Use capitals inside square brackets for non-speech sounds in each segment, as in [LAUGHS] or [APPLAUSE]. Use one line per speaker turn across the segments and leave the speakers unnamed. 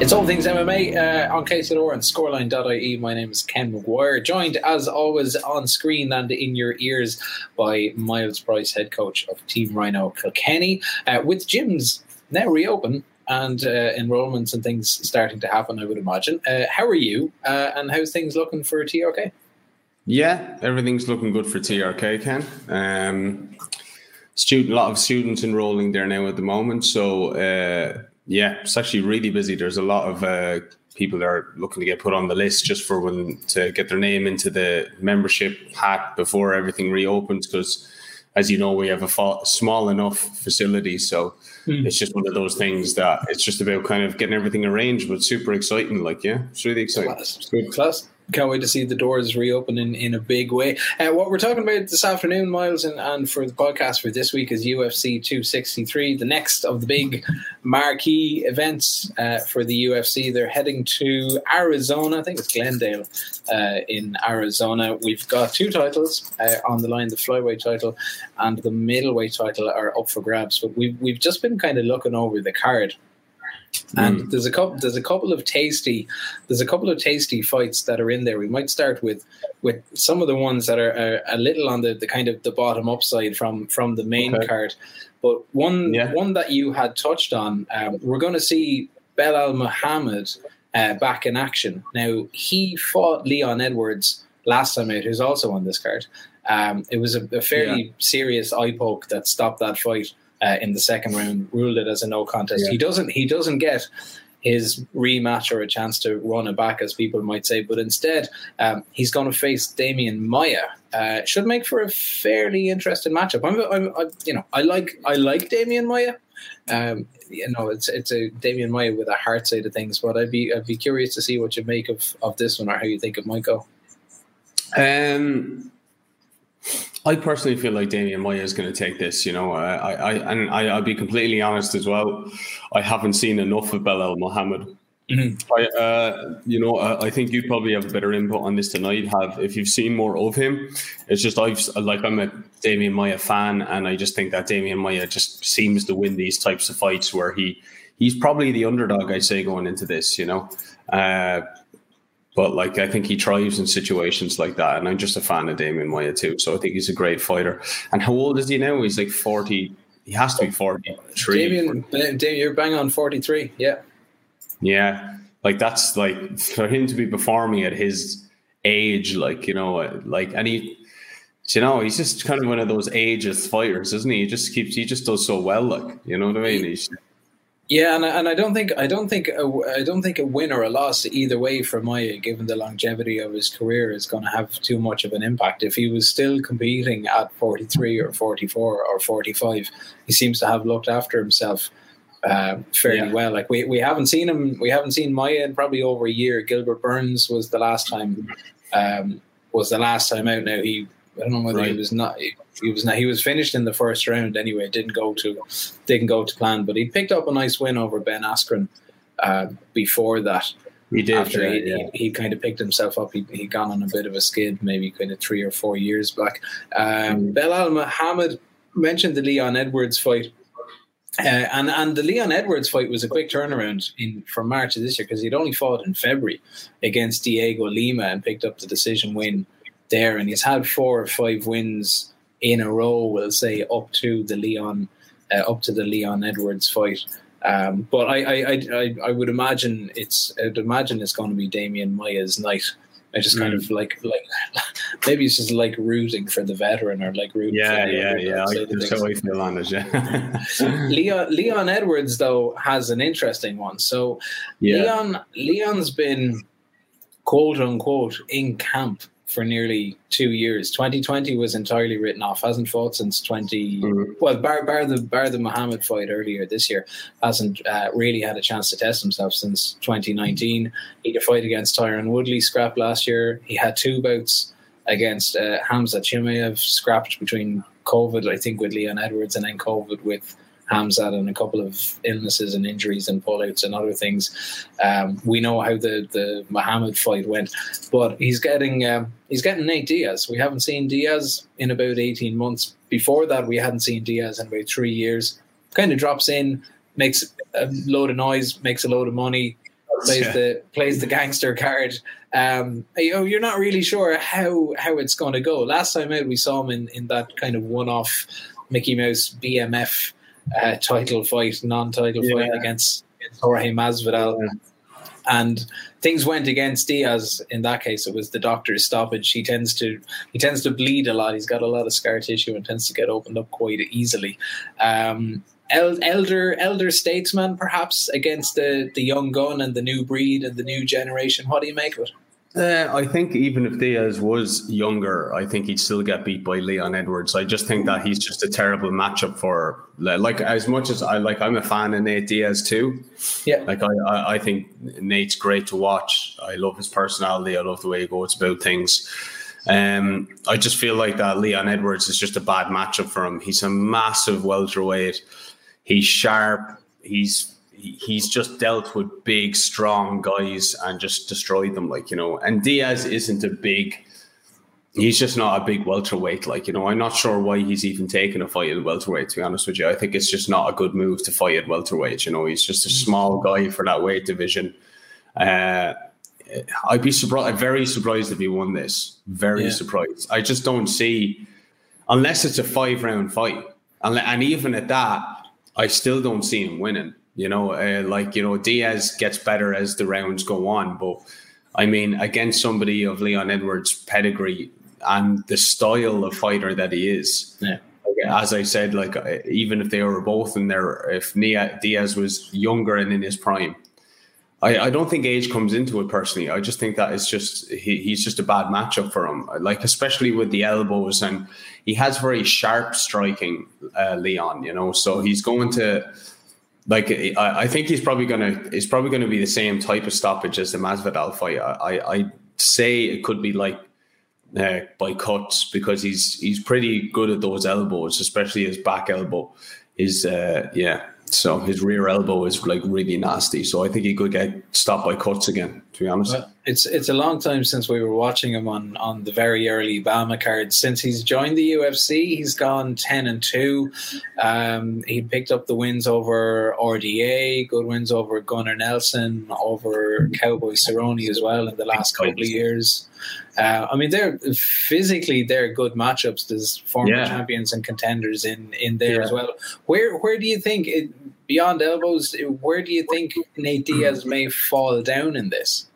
It's all things MMA uh, on KCLR and scoreline.ie. My name is Ken McGuire, joined as always on screen and in your ears by Miles Price, head coach of Team Rhino Kilkenny. Uh, with gyms now reopen and uh, enrollments and things starting to happen, I would imagine. Uh, how are you uh, and how's things looking for TRK?
Yeah, everything's looking good for TRK, Ken. Um, student, a lot of students enrolling there now at the moment. So, uh, yeah, it's actually really busy. There's a lot of uh, people that are looking to get put on the list just for when to get their name into the membership hat before everything reopens. Because, as you know, we have a fa- small enough facility, so mm. it's just one of those things that it's just about kind of getting everything arranged. But super exciting, like yeah, it's really exciting.
Class. Good class can't wait to see the doors reopen in, in a big way. Uh, what we're talking about this afternoon, Miles, and, and for the podcast for this week is UFC 263, the next of the big marquee events uh, for the UFC. They're heading to Arizona. I think it's Glendale uh, in Arizona. We've got two titles uh, on the line the flyweight title and the middleweight title are up for grabs. But we've, we've just been kind of looking over the card and mm. there's a couple there's a couple of tasty there's a couple of tasty fights that are in there. We might start with with some of the ones that are, are a little on the, the kind of the bottom upside from from the main okay. card. But one yeah. one that you had touched on, um, we're going to see Belal Muhammad uh, back in action. Now he fought Leon Edwards last time out, who's also on this card. Um, it was a, a fairly yeah. serious eye poke that stopped that fight uh, in the second round, ruled it as a no contest. Yeah. He doesn't he doesn't get his rematch or a chance to run it back, as people might say, but instead um, he's going to face Demian Maia. Uh, should make for a fairly interesting matchup. I'm, I'm, I'm, you know, I like I like Demian Maia. Um, you know, it's it's a Demian Maia with a heart side of things, but I'd be I'd be curious to see what you make of of this one or how you think it might go.
Um, I personally feel like Demian Maia is going to take this. You know, I, I and I, will be completely honest as well. I haven't seen enough of Belal Muhammad. Mm-hmm. I, uh, you know, I, I think you probably have a better input on this tonight. Have if you've seen more of him, it's just I've like I'm a Demian Maia fan, and I just think that Demian Maia just seems to win these types of fights where he he's probably the underdog. I'd say going into this, you know. Uh, but like I think he thrives in situations like that, and I'm just a fan of Demian Maia too. So I think he's a great fighter. And how old is he now? He's like forty. He has to be forty three.
Damien, Damian, you're bang on forty three. Yeah.
Yeah, like that's like for him to be performing at his age, like you know, like and he, you know, he's just kind of one of those ageless fighters, isn't he? He just keeps, he just does so well, like you know what I mean. He's,
yeah, and I, and I don't think I don't think a, I don't think a win or a loss either way for Maia, given the longevity of his career, is going to have too much of an impact. If he was still competing at forty three or forty four or forty five, he seems to have looked after himself uh, fairly yeah. well. Like we, we haven't seen him, we haven't seen Maia in probably over a year. Gilbert Burns was the last time um, was the last time out. Now he I don't know whether right. he was not. He was not. He was finished in the first round anyway. Didn't go to, didn't go to plan. But he picked up a nice win over Ben Askren uh, before that.
He did.
After
yeah,
he,
yeah.
he, he, kind of picked himself up. He he gone on a bit of a skid, maybe kind of three or four years back. Um, mm. Belal Muhammad mentioned the Leon Edwards fight. Uh, and and the Leon Edwards fight was a quick turnaround in from March of this year because he'd only fought in February against Dhiego Lima and picked up the decision win there, and he's had four or five wins in a row. We'll say up to the Leon, uh, up to the Leon Edwards fight. Um, but I, I, I, I, would imagine it's, I'd imagine it's going to be Demian Maia's night. I just kind mm. of like, like [LAUGHS] maybe it's just like rooting for the veteran or like rooting.
Yeah, yeah, yeah. I, that's how I feel on it. Yeah. [LAUGHS]
Leon, Leon Edwards though has an interesting one. So yeah. Leon, Leon's been quote unquote in camp for nearly two years. 2020 was entirely written off. Hasn't fought since 20. Mm-hmm. Well, bar, bar the bar the Muhammad fight earlier this year, hasn't uh, really had a chance to test himself since 2019. He had a fight against Tyron Woodley, scrap last year. He had two bouts against uh, Khamzat Chimaev, scrapped between COVID, I think, with Leon Edwards, and then COVID with Khamzat and a couple of illnesses and injuries and pullouts and other things. Um, we know how the the Muhammad fight went, but he's getting um, he's getting Nate Diaz. We haven't seen Diaz in about eighteen months. Before that, we hadn't seen Diaz in about three years. Kind of drops in, makes a load of noise, makes a load of money, plays
yeah.
the plays the gangster card. Um, you know, you're not really sure how how it's going to go. Last time out, we saw him in, in that kind of one off Mickey Mouse BMF uh, title fight, non title
Yeah.
fight against, against Jorge Masvidal,
Yeah.
and things went against Diaz. In that case, it was the doctor's stoppage. He tends to he tends to bleed a lot. He's got a lot of scar tissue and tends to get opened up quite easily. Um, el- elder elder statesman, perhaps against the the young gun and the new breed and the new generation. What do you make of it?
Uh, I think even if Diaz was younger, I think he'd still get beat by Leon Edwards. I just think that he's just a terrible matchup for like as much as I like. I'm a fan of Nate Diaz too.
Yeah.
Like I, I, I think Nate's great to watch. I love his personality. I love the way he goes about things. Um, I just feel like that Leon Edwards is just a bad matchup for him. He's a massive welterweight. He's sharp. He's he- he's just dealt with big, strong guys and just destroyed them. Like you know, and Diaz isn't a big. He's just not a big welterweight. Like you know, I'm not sure why he's even taking a fight at welterweight. To be honest with you, I think it's just not a good move to fight at welterweight. You know, he's just a small guy for that weight division. Uh, I'd be surprised. Very surprised if he won this. Very
Yeah.
surprised. I just don't see, unless it's a five round fight, and, and even at that, I still don't see him winning. You know, uh, like you know, Diaz gets better as the rounds go on, but I mean, against somebody of Leon Edwards' pedigree and the style of fighter that he is,
Yeah.
as I said, like uh, even if they were both in there, if Nia, Diaz was younger and in his prime, I, I don't think age comes into it personally. I just think that it's just he, he's just a bad matchup for him. Like especially with the elbows, and he has very sharp striking, uh, Leon. You know, so he's going to like I, I think he's probably gonna it's probably gonna be the same type of stoppage as the Masvidal fight. I I say it could be like uh, by cuts because he's he's pretty good at those elbows, especially his back elbow. His uh, yeah, so his rear elbow is like really nasty. So I think he could get stopped by cuts again. To be honest,
it's it's a long time since we were watching him on, on the very early BAMMA cards. Since he's joined the UFC, he's gone ten and two. Um, he picked up the wins over RDA, good wins over Gunnar Nelson, over Cowboy Cerrone as well in the last couple of years. Uh, I mean, they're physically they're good matchups. There's former
Yeah.
champions and contenders in in there
Yeah.
as well. Where where do you think it, beyond elbows? Where do you think Nate Diaz may fall down in this?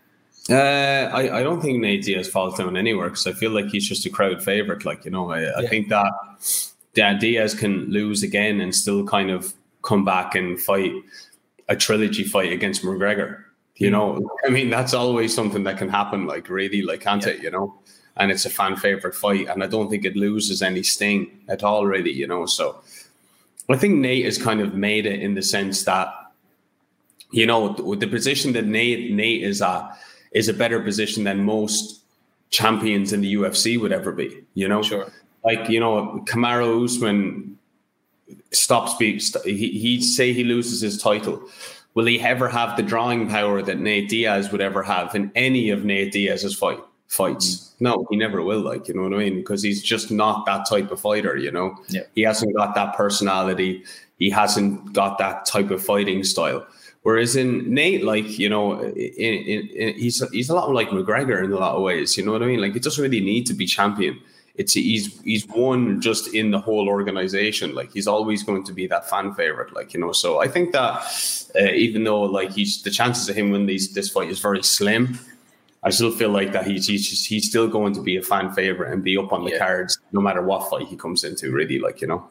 Uh, I, I don't think Nate Diaz falls down anywhere because I feel like he's just a crowd favorite. Like you know, I, I think that that Diaz can lose again and still kind of come back and fight a trilogy fight against McGregor. You know, I mean that's always something that can happen. Like really, like can't it? You know, and it's a fan favorite fight, and I don't think it loses any sting at all. Really, you know, so I think Nate has kind of made it in the sense that you know with the position that Nate Nate is at is a better position than most champions in the UFC would ever be. You know,
Sure.
like you know, Kamaru Usman stops being. St- he he say he loses his title. Will he ever have the drawing power that Nate Diaz would ever have in any of Nate Diaz's fight fights? Mm-hmm. No, he never will. Like you know what I mean? Because he's just not that type of fighter. You know,
Yeah.
he hasn't got that personality. He hasn't got that type of fighting style. Whereas in Nate, like you know, in, in, in, he's he's a lot like McGregor in a lot of ways. You know what I mean? Like it doesn't really need to be champion. It's he's he's one just in the whole organization. Like he's always going to be that fan favorite. Like you know, so I think that uh, even though like he's the chances of him winning these this fight is very slim, I still feel like that he's he's just, he's still going to be a fan favorite and be up on the
Yeah.
cards no matter what fight he comes into. Really, like you know.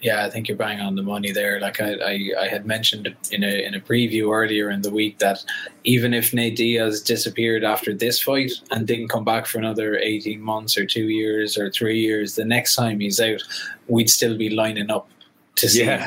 Yeah, I think you're bang on the money there. Like I, I, I had mentioned in a in a preview earlier in the week that even if Nate Diaz disappeared after this fight and didn't come back for another eighteen months or two years or three years, the next time he's out, we'd still be lining up to see.
Yeah.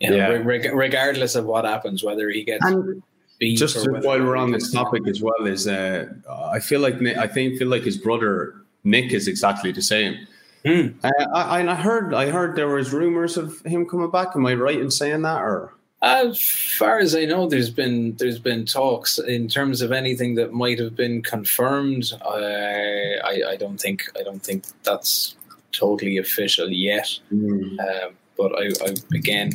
You know,
Yeah.
reg- regardless of what happens, whether he gets
And
beat
just
or
while we're on this topic as well is uh, I feel like I think feel like his brother Nick is exactly the same.
Hmm.
Uh, I, I heard I heard there was rumors of him coming back. Am I right in saying that? Or
As far as I know, there's been there's been talks in terms of anything that might have been confirmed. I I, I don't think I don't think that's totally official yet. Um, but I, I again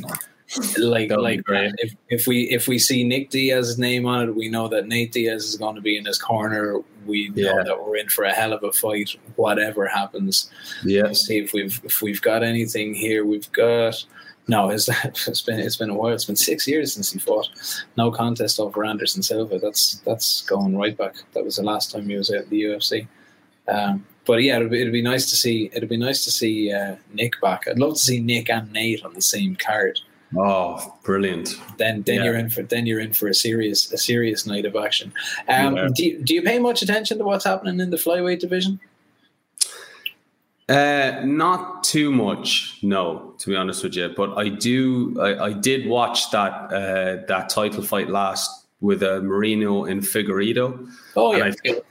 like like if, if we if we see Nick Diaz's name on it, we know that Nate Diaz is going to be in his corner. We know yeah. that we're in for a hell of a fight, whatever happens.
Yeah.
Let's see if we've if we've got anything here. We've got no, it's, [LAUGHS] it's been it's been a while. It's been six years since he fought. No contest over Anderson Silva. That's that's going right back. That was the last time he was at the UFC. Um, but yeah, it'd be, it'd be nice to see. It'd be nice to see uh, Nick back. I'd love to see Nick and Nate on the same card.
Oh, brilliant!
Then, then yeah. you're in for then you're in for a serious a serious night of action. Um, yeah. do you, do you pay much attention to what's happening in the flyweight division?
Uh, not too much, no. To be honest with you, but I do. I, I did watch that uh, that title fight last with uh, Moreno and Figueiredo.
Oh yeah.
And I, feel,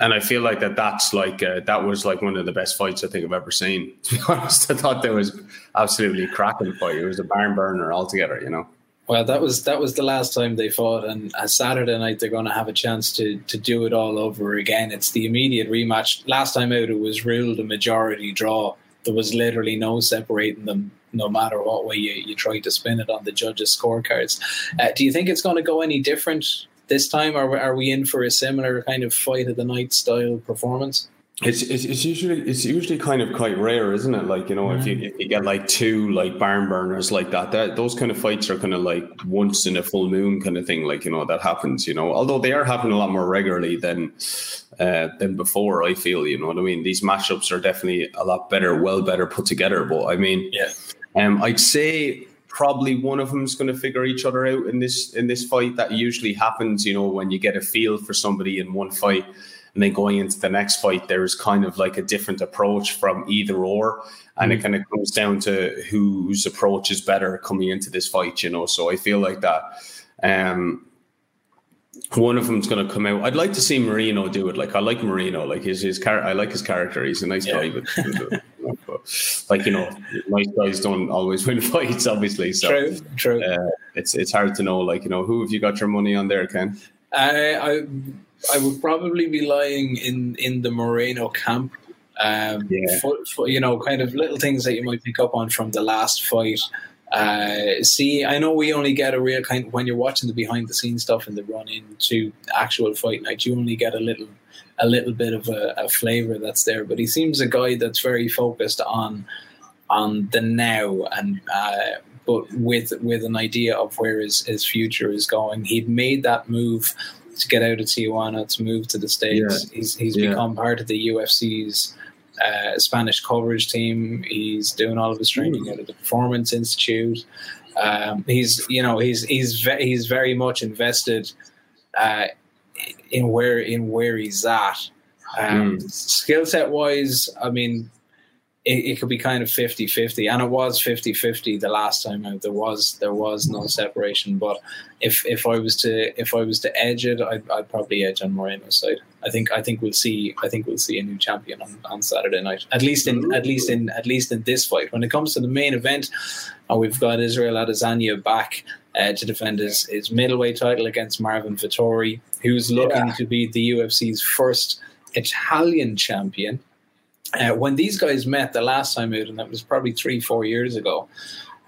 and I feel like that. That's like uh, that was like one of the best fights I think I've ever seen. [LAUGHS] To be honest, I thought that was absolutely cracking fight. It was a barn burner altogether. You know.
Well, that was that was the last time they fought, and Saturday night they're going to have a chance to to do it all over again. It's the immediate rematch. Last time out, it was ruled a majority draw. There was literally no separating them, no matter what way you, you tried to spin it on the judges' scorecards. Uh, do you think it's going to go any different this time, or are we in for a similar kind of fight of the night style performance?
It's, it's, it's usually it's usually kind of quite rare, isn't it? Like you know, mm. if you if you get like two like barn burners like that, that those kind of fights are kind of like once in a full moon kind of thing. Like you know that happens. You know, although they are happening a lot more regularly than uh, than before. I feel you know what I mean. These matchups are definitely a lot better, well better put together. But I mean,
yeah,
um, I'd say probably one of them is going to figure each other out in this in this fight. That usually happens. You know, when you get a feel for somebody in one fight and then going into the next fight, there's kind of like a different approach from either or. And mm. it kind of comes down to whose approach is better coming into this fight, you know. So I feel like that um, one of them's going to come out. I'd like to see Moreno do it. Like I like Moreno. Like his his character. I like his character. He's a nice yeah. guy, but, [LAUGHS] but, like you know, nice guys don't always [LAUGHS] win fights. Obviously, so
true. True.
Uh, it's it's hard to know. Like you know, who have you got your money on there, Ken?
I I I would probably be lying in in the Moreno camp. Um, yeah. For, for, you know, kind of little things that you might pick up on from the last fight. Uh, see, I know we only get a real kind when you're watching the behind the scenes stuff and the run into actual fight night. You only get a little, a little bit of a, a flavor that's there. But he seems a guy that's very focused on, on the now and. Uh, but with with an idea of where his, his future is going, he'd made that move to get out of Tijuana to move to the states. Yeah. He's he's yeah. become part of the UFC's uh, Spanish coverage team. He's doing all of his training at the Performance Institute. Um, he's you know he's he's ve- he's very much invested uh, in where in where he's at. Um, mm. Skill set wise, I mean, it, it, could be kind of 50-50 and it was 50-50 the last time out. There was there was no separation but if if i was to if i was to edge it i'd, I'd probably edge on moreno's side. I think i think we'll see i think we'll see a new champion on, on saturday night at least in at least in at least in this fight. When it comes to the main event uh, we've got israel adesanya back uh, to defend his, his middleweight title against marvin vettori who's looking yeah. to be the ufc's first italian champion uh, when these guys met the last time out, and that was probably three, four years ago.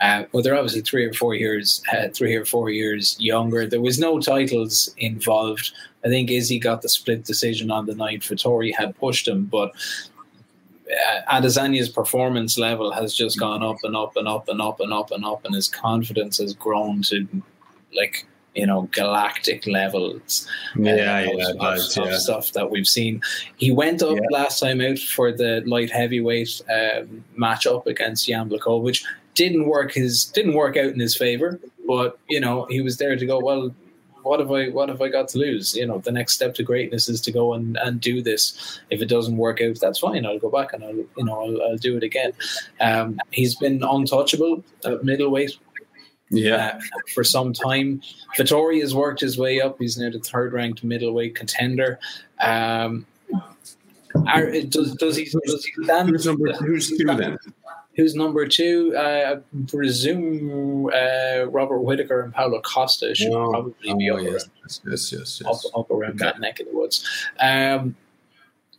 Uh, well, they're obviously three or four years, uh, three or four years younger. There was no titles involved. I think Izzy got the split decision on the night. Vettori had pushed him, but uh, Adesanya's performance level has just gone up and up and up and up and up and up, and his confidence has grown to like you know galactic levels
yeah, uh, yeah,
of, of, yeah. stuff that we've seen he went up last time out for the light heavyweight um, matchup against Jan Blachowicz didn't work his didn't work out in his favor but you know he was there to go well what have I what have I got to lose? You know, the next step to greatness is to go and, and do this. If it doesn't work out, that's fine. I'll go back and I'll you know I'll, I'll do it again. Um, he's been untouchable at middleweight
yeah,
uh, for some time. Vettori has worked his way up. He's now the third ranked middleweight contender. Um, are, does, does he does he stand?
Who's number? Who's two then?
Who's number two? Uh, I presume uh, Robert Whitaker and Paulo Costa should oh, probably
oh,
be up,
yes, yes, yes, yes.
Up, up around okay. that neck of the woods. Um,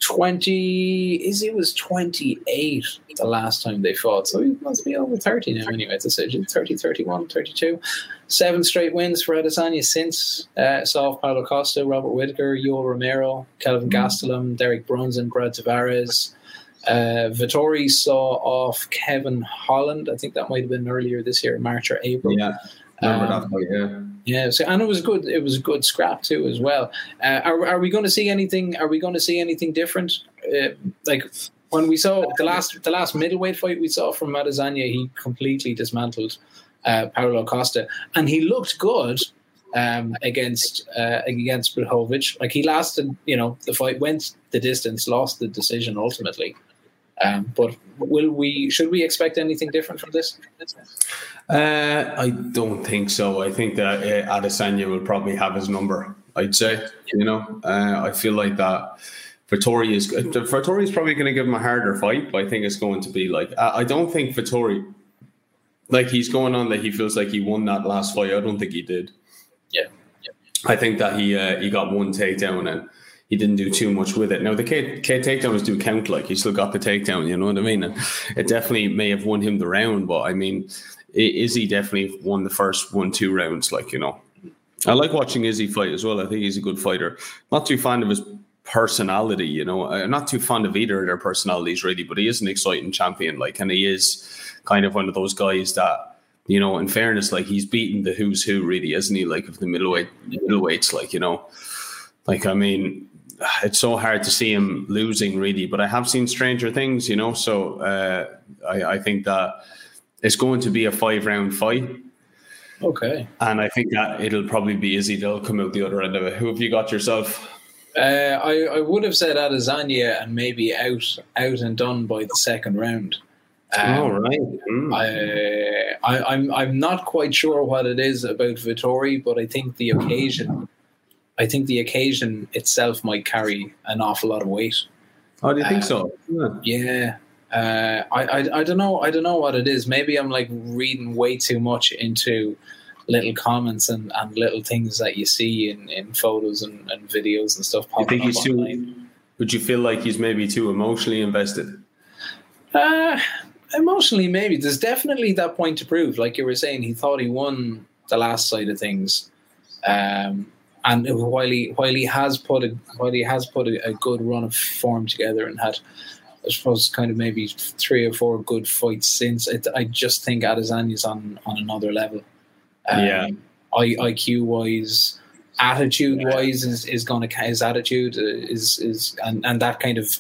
20 Izzy was 28 the last time they fought so he must be over 30 now anyway it's a 30 31 32 seven straight wins for Adesanya since uh, saw Paulo Costa Robert Whitaker Yoel Romero Kelvin mm. Gastelum Derek Brunson Brad Tavares. Uh, Vettori saw off Kevin Holland I think that might have been earlier this year March or April.
Yeah Remember um, that yeah.
Yeah, so, and it was good. It was a good scrap too, as well. Uh, are, are we going to see anything? Are we going to see anything different? Uh, like when we saw the last the last middleweight fight we saw from Adesanya, he completely dismantled uh, Paulo Costa, and he looked good um, against uh, against Blachowicz. Like he lasted, you know, the fight went the distance, lost the decision ultimately. Um, but will we? Should we expect anything different from this?
Uh, I don't think so. I think that uh, Adesanya will probably have his number. I'd say, you know, uh, I feel like that. Vettori is Vettori is probably going to give him a harder fight, but I think it's going to be like I, I don't think Vettori, like he's going on that he feels like he won that last fight. I don't think he did.
Yeah, yeah.
I think that he uh, he got one takedown and he didn't do too much with it. Now the K, K takedowns do count, like he still got the takedown. You know what I mean? And it definitely may have won him the round, but I mean, Izzy definitely won the first one two rounds. Like you know, I like watching Izzy fight as well. I think he's a good fighter. Not too fond of his personality, you know. I'm not too fond of either of their personalities really, but he is an exciting champion. Like, and he is kind of one of those guys that. You know, in fairness, like he's beaten the who's who, really, isn't he? Like of the middleweight, middleweights, like you know, like I mean, it's so hard to see him losing, really. But I have seen stranger things, you know. So uh, I, I think that it's going to be a five round fight.
Okay.
And I think that it'll probably be Izzy that'll come out the other end of it. Who have you got yourself?
Uh, I, I would have said Adesanya and maybe out out and done by the second round.
Um, All right.
Mm. I, I, I'm I'm not quite sure what it is about Vettori, but I think the occasion, I think the occasion itself might carry an awful lot of weight.
Oh, do you think so?
Yeah. yeah. Uh, I, I I don't know. I don't know what it is. Maybe I'm like reading way too much into little comments and, and little things that you see in, in photos and, and videos and stuff.
You think he's too? Would you feel like he's maybe too emotionally invested?
Uh, emotionally, maybe. There's definitely that point to prove. Like you were saying, he thought he won the last side of things. Um, and while he while he has put a while he has put a, a good run of form together and had I suppose kind of maybe three or four good fights since. It, I just think Adesanya's on on another level.
Um, yeah,
I, IQ wise, attitude wise is is going to his attitude is is and and that kind of.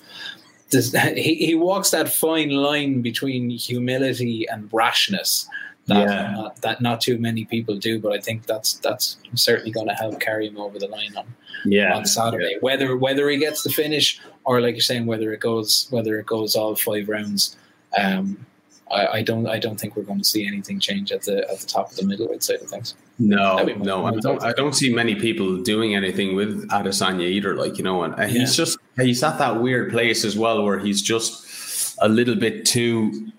This, [LAUGHS] he, he walks that fine line between humility and brashness that yeah. not, that not too many people do, but I think that's that's certainly going to help carry him over the line on
yeah
on Saturday. Whether whether he gets the finish or like you're saying, whether it goes whether it goes all five rounds, um, I, I, don't I don't think we're going to see anything change at the at the top of the middleweight side of things.
No, no, I don't. I don't see many people doing anything with Adesanya either. Like you know, and he's yeah. just he's at that weird place as well where he's just a little bit too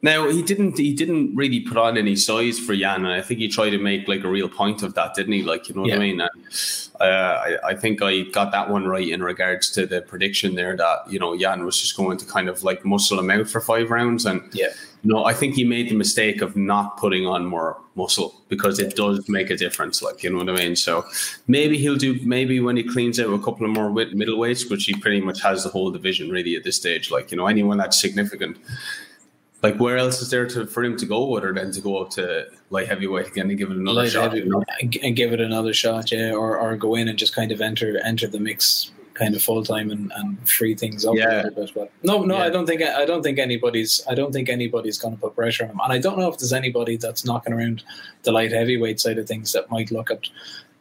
now he didn't. He didn't really put on any size for Jan, and I think he tried to make like a real point of that, didn't he? Like you know what yeah. I mean? And, uh, I, I, think I got that one right in regards to the prediction there that you know Jan was just going to kind of like muscle him out for five rounds, and
yeah,
you know I think he made the mistake of not putting on more muscle because it does make a difference. Like you know what I mean? So maybe he'll do. Maybe when he cleans out a couple of more middleweights, which he pretty much has the whole division really at this stage. Like you know anyone that's significant like where else is there to for him to go other than to go up to light heavyweight again and give it another light shot
and give it another shot yeah or, or go in and just kind of enter enter the mix kind of full time and, and free things up
yeah.
a little bit but no no yeah. I don't think I don't think anybody's I don't think anybody's going to put pressure on him and I don't know if there's anybody that's knocking around the light heavyweight side of things that might look at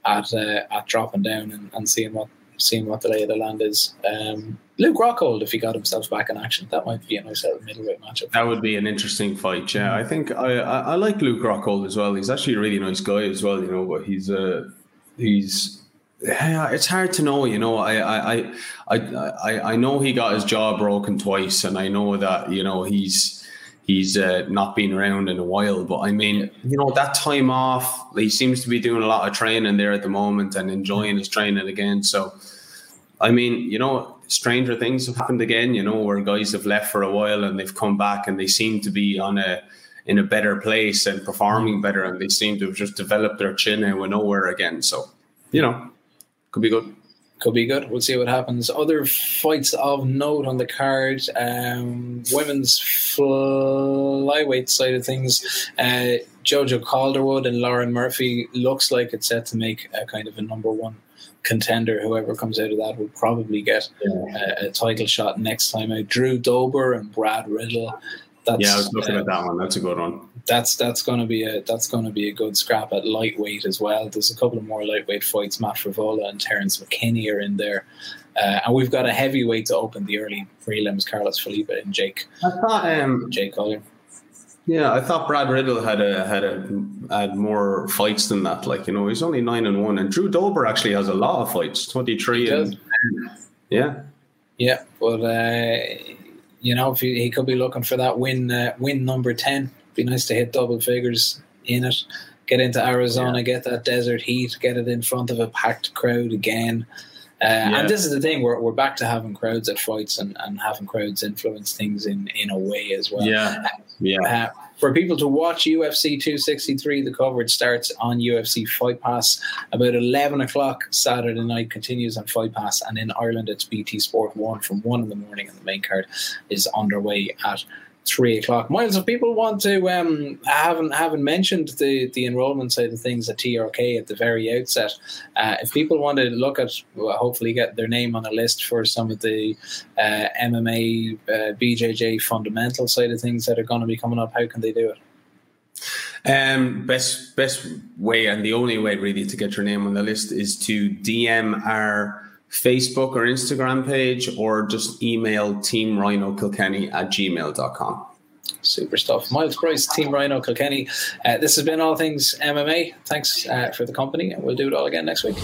at uh, at dropping down and, and seeing what seeing what the lay of the land is. Um, Luke Rockhold, if he got himself back in action, that might be a nice little middleweight matchup.
That would be an interesting fight. Yeah, I think I, I, I like Luke Rockhold as well. He's actually a really nice guy as well. You know, but he's uh, he's yeah, it's hard to know. You know, I I I I I know he got his jaw broken twice, and I know that you know he's he's uh, not been around in a while. But I mean, you know, that time off, he seems to be doing a lot of training there at the moment and enjoying his training again. So, I mean, you know, stranger things have happened again. You know, where guys have left for a while and they've come back and they seem to be on a in a better place and performing better, and they seem to have just developed their chin and were nowhere again. So, you know, could be good
could be good. We'll see what happens. Other fights of note on the card: um, women's flyweight side of things. Uh, Jojo Calderwood and Lauren Murphy looks like it's set to make a kind of a number one contender. Whoever comes out of that will probably get yeah. a, a, title shot next time out. Drew Dober and Brad Riddle.
That's, yeah, I was looking at that one. That's a good one
that's that's going to be a that's going to be a good scrap at lightweight as well. There's a couple of more lightweight fights. Matt Frevola and Terrance McKinney are in there, uh, and we've got a heavyweight to open the early prelims. Carlos Felipe and Jake.
I thought um,
Jake Collier.
Yeah, I thought Brad Riddle had a had a had more fights than that. Like you know, he's only nine and one, and Drew Dober actually has a lot of fights, twenty three. And yeah,
yeah, but uh, you know, if he, he, could be looking for that win uh, win number ten be nice to hit double figures in it. Get into Arizona, yeah. get that desert heat, get it in front of a packed crowd again. Uh, yeah. And this is the thing: we're, we're back to having crowds at fights and, and having crowds influence things in, in a way as well.
Yeah, yeah.
Uh, for people to watch UFC 263, the coverage starts on UFC Fight Pass about 11 o'clock Saturday night. Continues on Fight Pass, and in Ireland it's BT Sport One from one in the morning, and the main card is underway at three o'clock. Miles, if people want to, um, haven't haven't mentioned the the enrollment side of things at TRK at the very outset. Uh, if people want to look at, well, hopefully get their name on a list for some of the uh, MMA, uh, BJJ fundamental side of things that are going to be coming up, how can they do it?
Um, best best way and the only way really to get your name on the list is to DM our Facebook or Instagram page or just email Team Rhino Kilkenny at gmail.com.
Super stuff. Miles Price, Team Rhino Kilkenny. Uh, this has been All Things MMA. Thanks uh, for the company, and we'll do it all again next week.